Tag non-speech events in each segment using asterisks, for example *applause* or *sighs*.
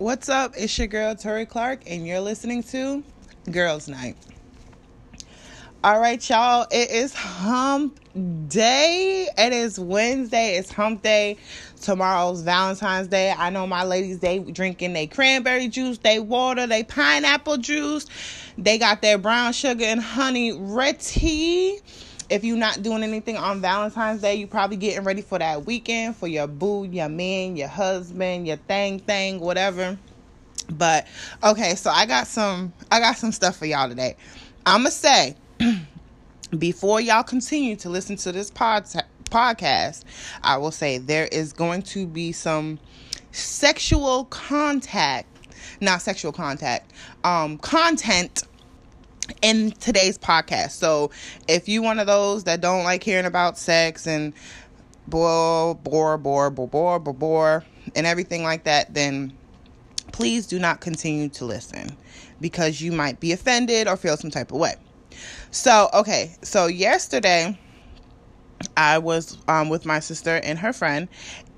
What's up? It's your girl Tori Clark, and you're listening to Girls Night. All right, y'all. It is hump day. It is Wednesday. It's hump day. Tomorrow's Valentine's Day. I know my ladies, they drinking they cranberry juice, they water, they pineapple juice. They got their brown sugar and honey red tea. If you're not doing anything on Valentine's Day, you're probably getting ready for that weekend for your boo, your man, your husband, your thing thing, whatever. But okay, so I got some I got some stuff for y'all today. I'ma say *clears throat* before y'all continue to listen to this pod- podcast, I will say there is going to be some sexual contact, not sexual contact, um, content in today's podcast. So if you one of those that don't like hearing about sex and bore, bore, bore, bore, bore, bore, bore, and everything like that, then please do not continue to listen because you might be offended or feel some type of way. So, okay, so yesterday I was um, with my sister and her friend,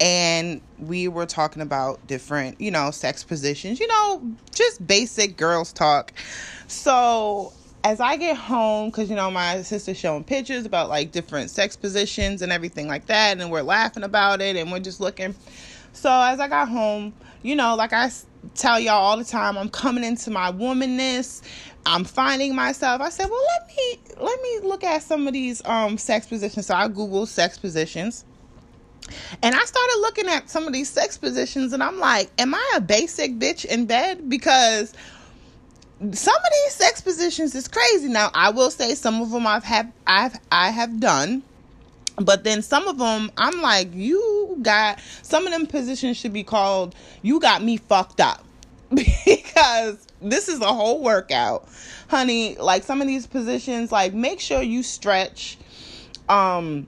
and we were talking about different, you know, sex positions, you know, just basic girls talk. So, as I get home, because, you know, my sister's showing pictures about like different sex positions and everything like that, and we're laughing about it and we're just looking. So, as I got home, you know, like I tell y'all all the time, I'm coming into my womanness I'm finding myself. I said, well, let me let me look at some of these um sex positions. So I Google sex positions. And I started looking at some of these sex positions and I'm like, am I a basic bitch in bed? Because some of these sex positions is crazy. Now, I will say some of them I've have I've I have done. But then some of them I'm like, you got some of them positions should be called you got me fucked up. *laughs* because this is a whole workout honey like some of these positions like make sure you stretch um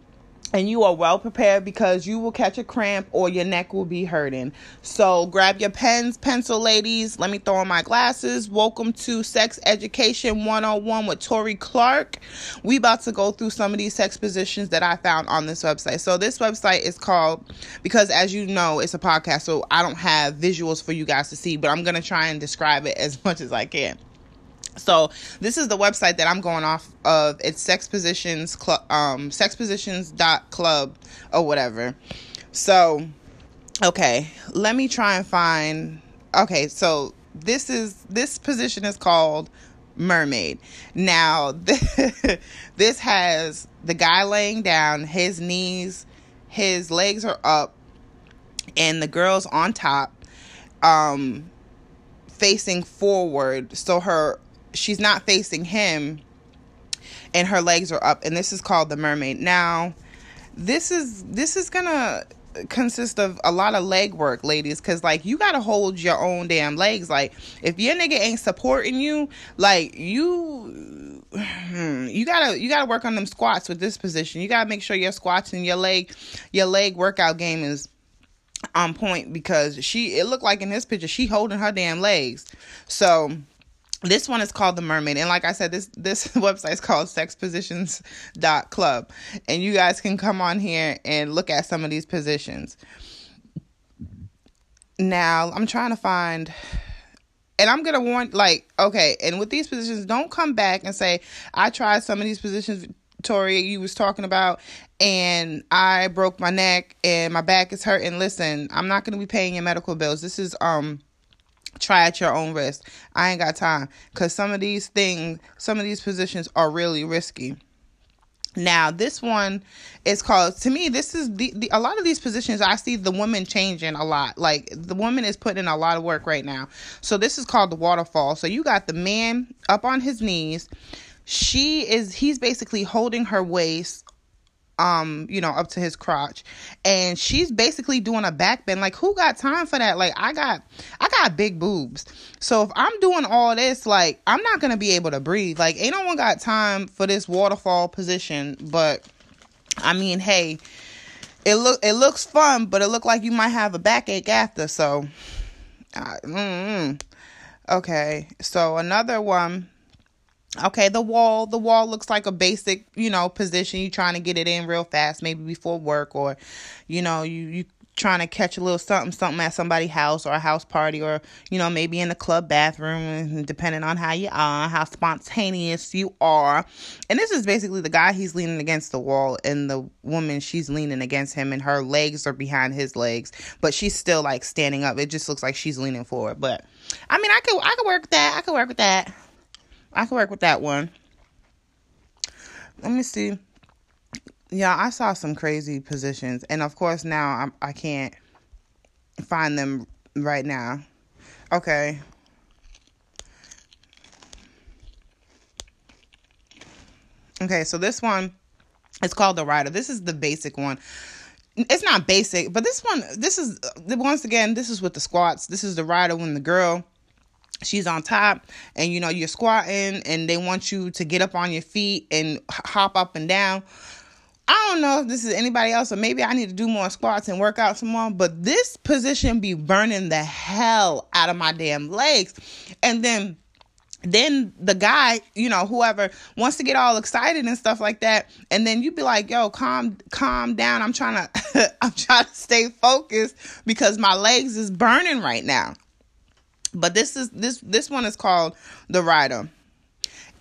and you are well prepared because you will catch a cramp or your neck will be hurting. So grab your pens, pencil ladies. Let me throw on my glasses. Welcome to Sex Education 101 with Tori Clark. We about to go through some of these sex positions that I found on this website. So this website is called because as you know, it's a podcast, so I don't have visuals for you guys to see, but I'm going to try and describe it as *laughs* much as I can. So this is the website that I'm going off of. It's sex positions club, um, sex positions dot club or whatever. So, okay, let me try and find. Okay, so this is this position is called mermaid. Now *laughs* this has the guy laying down, his knees, his legs are up, and the girl's on top, um, facing forward. So her she's not facing him and her legs are up and this is called the mermaid. Now this is this is gonna consist of a lot of leg work ladies because like you gotta hold your own damn legs. Like if your nigga ain't supporting you like you hmm, you gotta you gotta work on them squats with this position. You gotta make sure your squats and your leg your leg workout game is on point because she it looked like in this picture she holding her damn legs. So this one is called the mermaid and like i said this this *laughs* website is called sexpositions.club and you guys can come on here and look at some of these positions now i'm trying to find and i'm gonna warn like okay and with these positions don't come back and say i tried some of these positions Tori, you was talking about, and I broke my neck and my back is hurting. Listen, I'm not gonna be paying your medical bills. This is um try at your own risk. I ain't got time because some of these things, some of these positions are really risky. Now, this one is called to me. This is the, the a lot of these positions I see the woman changing a lot. Like the woman is putting in a lot of work right now. So this is called the waterfall. So you got the man up on his knees. She is he's basically holding her waist um you know up to his crotch. And she's basically doing a back bend. Like who got time for that? Like i got i got big boobs. So if i'm doing all this like i'm not gonna be able to breathe. Like ain't no one got time for this waterfall position. But i mean hey it look it looks fun but it look like you might have a backache after. So uh, mm-hmm. okay. So another one Okay, the wall, the wall looks like a basic, you know, position. You're trying to get it in real fast, maybe before work, or, you know, you you trying to catch a little something something at somebody's house or a house party or you know maybe in the club bathroom depending on how you are how spontaneous you are. And this is basically the guy he's leaning against the wall and the woman she's leaning against him and her legs are behind his legs but she's still like standing up. It just looks like she's leaning forward. But i mean i could i could work with that. I could work with that i can work with that one let me see yeah, I saw some crazy positions, and of course now I'm, I can't find them right now. Okay. Okay, so this one it's called the rider. This is the basic one. It's not basic, but this one, this is once again, this is with the squats. This is the rider when the girl she's on top and you know you're squatting and they want you to get up on your feet and hop up and down I don't know if this is anybody else, or maybe I need to do more squats and work out some more, but this position be burning the hell out of my damn legs. And then then the guy, you know, whoever wants to get all excited and stuff like that, and then you'd be like, "Yo, calm, calm down. I'm trying *laughs* to, I'm trying to stay focused because my legs is burning right now." But this is this this one is called the rider.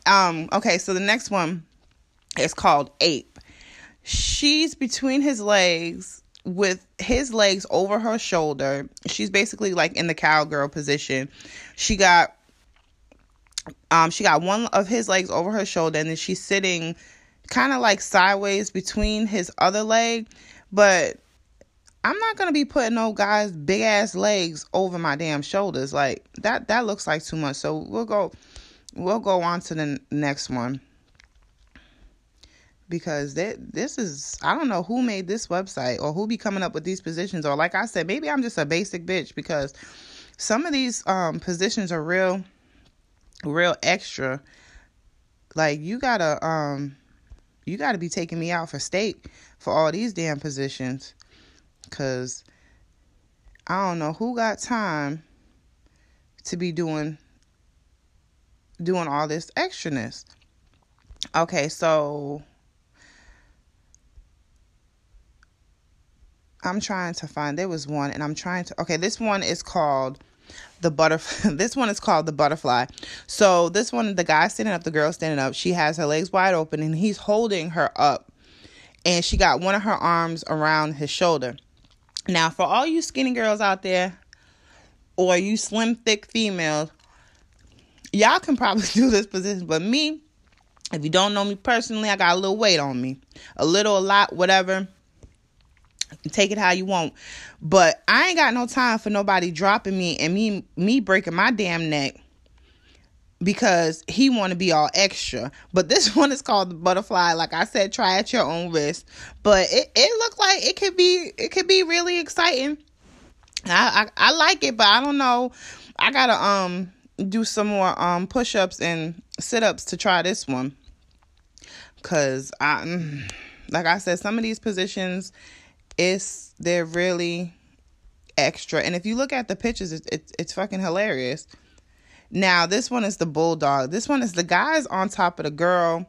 Um. Okay, so the next one is called ape she's between his legs with his legs over her shoulder. She's basically like in the cowgirl position. She got um she got one of his legs over her shoulder and then she's sitting kind of like sideways between his other leg, but I'm not gonna be putting no guy's big ass legs over my damn shoulders. Like that that looks like too much. So we'll go we'll go on to the next one because that this is I don't know who made this website or who be coming up with these positions or like I said maybe I'm just a basic bitch because some of these um positions are real real extra like you got to um you got to be taking me out for steak for all these damn positions cuz I don't know who got time to be doing doing all this extraness. Okay, so I'm trying to find there was one and I'm trying to okay, this one is called the butterfly *laughs* this one is called the butterfly. So this one the guy standing up, the girl standing up, she has her legs wide open and he's holding her up. And she got one of her arms around his shoulder. Now for all you skinny girls out there or you slim thick females, y'all can probably *laughs* do this position, but me if you don't know me personally, I got a little weight on me. A little, a lot, whatever take it how you want. But I ain't got no time for nobody dropping me and me me breaking my damn neck because he want to be all extra. But this *laughs* one is called the butterfly. Like I said, try at your own risk. But it it looked like it could be it could be really exciting. I, I I like it, but I don't know. I gotta um do some more um push ups and sit ups to try this one. Cause I mm, like I said, some of these positions it's they're really extra. And if you look at the pictures, it's it's, it's fucking hilarious. Now this one is the bulldog. This one is the guy's on top of the girl.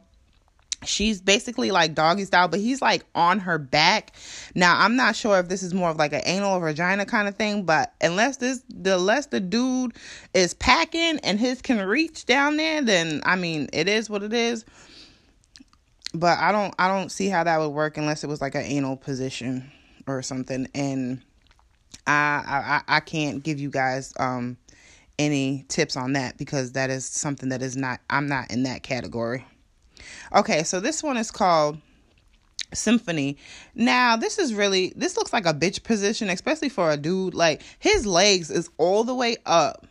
She's basically like doggy style, but he's like on her back. Now I'm not sure if this is more of like an anal or vagina kind of thing, but unless this the less the dude is packing and his can reach down there, then I mean it is what it is but I don't I don't see how that would work unless it was like an anal position or something. And I I I can't give you guys um any tips on that because that is something that is not I'm not in that category. Okay, so this one is called symphony. Now, this is really this looks like a bitch position, especially for a dude. Like his legs is all the way up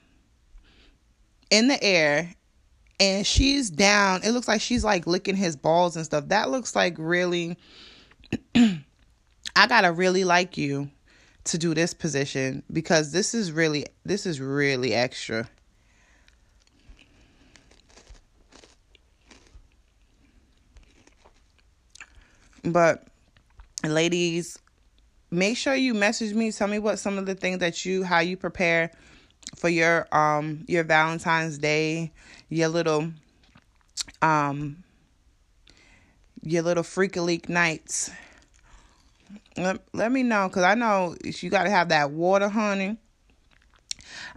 in the air and she's down. It looks like she's like licking his balls and stuff. That looks like really *clears throat* I got to really like you to do this position because this is really this is really extra. But ladies, make sure you message me, tell me what some of the things that you how you prepare for your um your Valentine's Day, your little um your little freak leak nights. Let, let me know because I know you got to have that water, honey.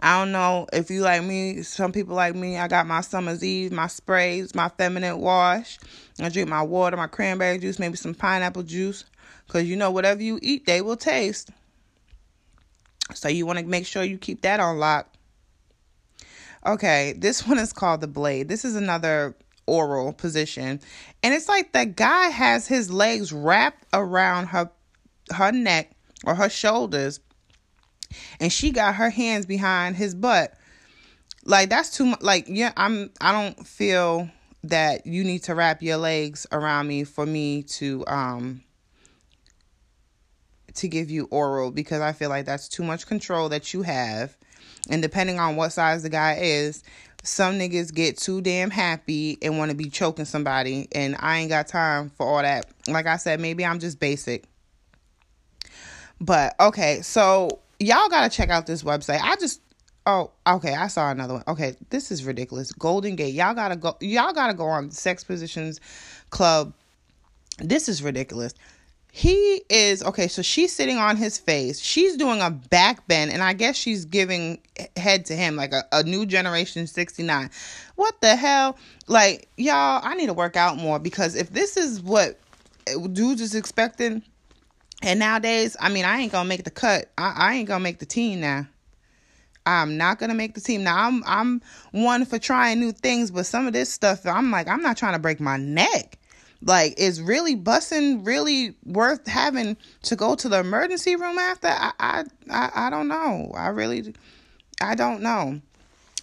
I don't know if you like me. Some people like me. I got my summer's eve, my sprays, my feminine wash. I drink my water, my cranberry juice, maybe some pineapple juice. Because you know, whatever you eat, they will taste. So you want to make sure you keep that on lock. Okay, this *laughs* one is called the blade. This is another oral position. And it's like the guy has his legs wrapped around her her neck or her shoulders and she got her hands behind his butt. Like that's too much like yeah, I'm I don't feel that you need to wrap your legs around me for me to um to give you oral because I feel like that's too much control that you have. And depending on what size the guy is, some niggas get too damn happy and want to be choking somebody. And I ain't got time for all that. Like I said, maybe I'm just basic. But okay, so y'all gotta check out this website. I just oh okay, I saw another one. Okay, this is ridiculous. Golden Gate. Y'all gotta go. Y'all gotta go on Sex Positions Club. This is ridiculous. He is okay, so she's sitting on his face. She's doing a back bend, and I guess she's giving head to him like a, a new generation 69. What the hell? Like, y'all, I need to work out more because if this is what dudes is expecting, and nowadays, I mean, I ain't gonna make the cut. I, I ain't gonna make the team now. I'm not gonna make the team. Now I'm I'm one for trying new things, but some of this stuff I'm like, I'm not trying to break my neck. Like, is really bussing really worth having to go to the emergency room after? I I I, I don't know. I really I don't know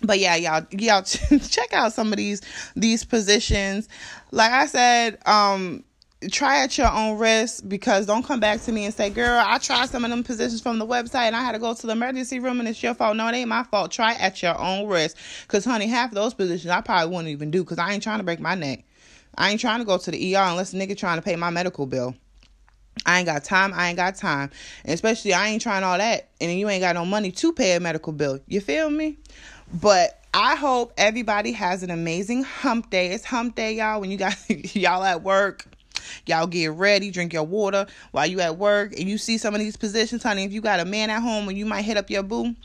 but yeah y'all y'all *laughs* check out some of these these positions like i said um try at your own risk because don't come back to me and say, girl, I tried some of them positions from the website and I had to go to the emergency room and it's your fault. No, it ain't my fault. Try at your own risk. Because, honey, half those positions I probably wouldn't even do because I ain't trying to break my neck. I ain't trying to go to the ER unless a nigga trying to pay my medical bill. I ain't got time. I ain't got time. And especially, I ain't trying all that. And you ain't got no money to pay a medical bill. You feel me? But I hope everybody has an amazing hump day. It's hump day, y'all. When you got *laughs* y'all at work Y'all get ready, drink your water while you at work, and you see some of these positions, honey. If you got a man at home and you might hit up your boo,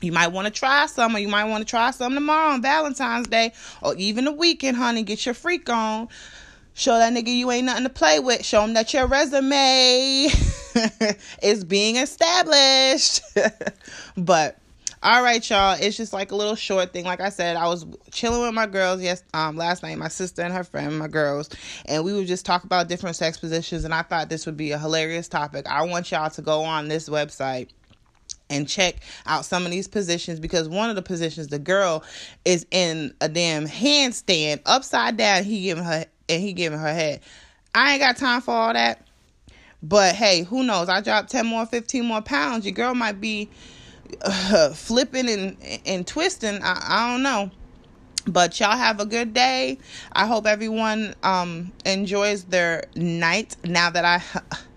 you might want to try some, or you might want to try some tomorrow on Valentine's Day, or even the weekend, honey. Get your freak on. Show that nigga you ain't nothing to play with. Show him that your resume *laughs* is being established. *laughs* but all right, y'all. It's just like a little short thing. Like I said, I was chilling with my girls yes um last night, my sister and her friend, my girls, and we would just talk about different sex positions and I thought this would be a hilarious topic. I want y'all to go on this website and check out some of these positions because one of the positions the girl is in a damn handstand upside down he giving her and he giving her head i ain't got time for all that but hey who knows i dropped 10 more 15 more pounds your girl might be uh, *sighs* flipping and and twisting. I, I don't know. But y'all have a good day. I hope everyone um enjoys their night now that I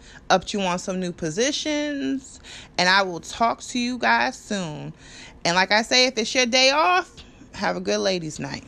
*laughs* upped you on some new positions. And I will talk to you guys soon. And like I say, if it's your day off, have a good ladies' night.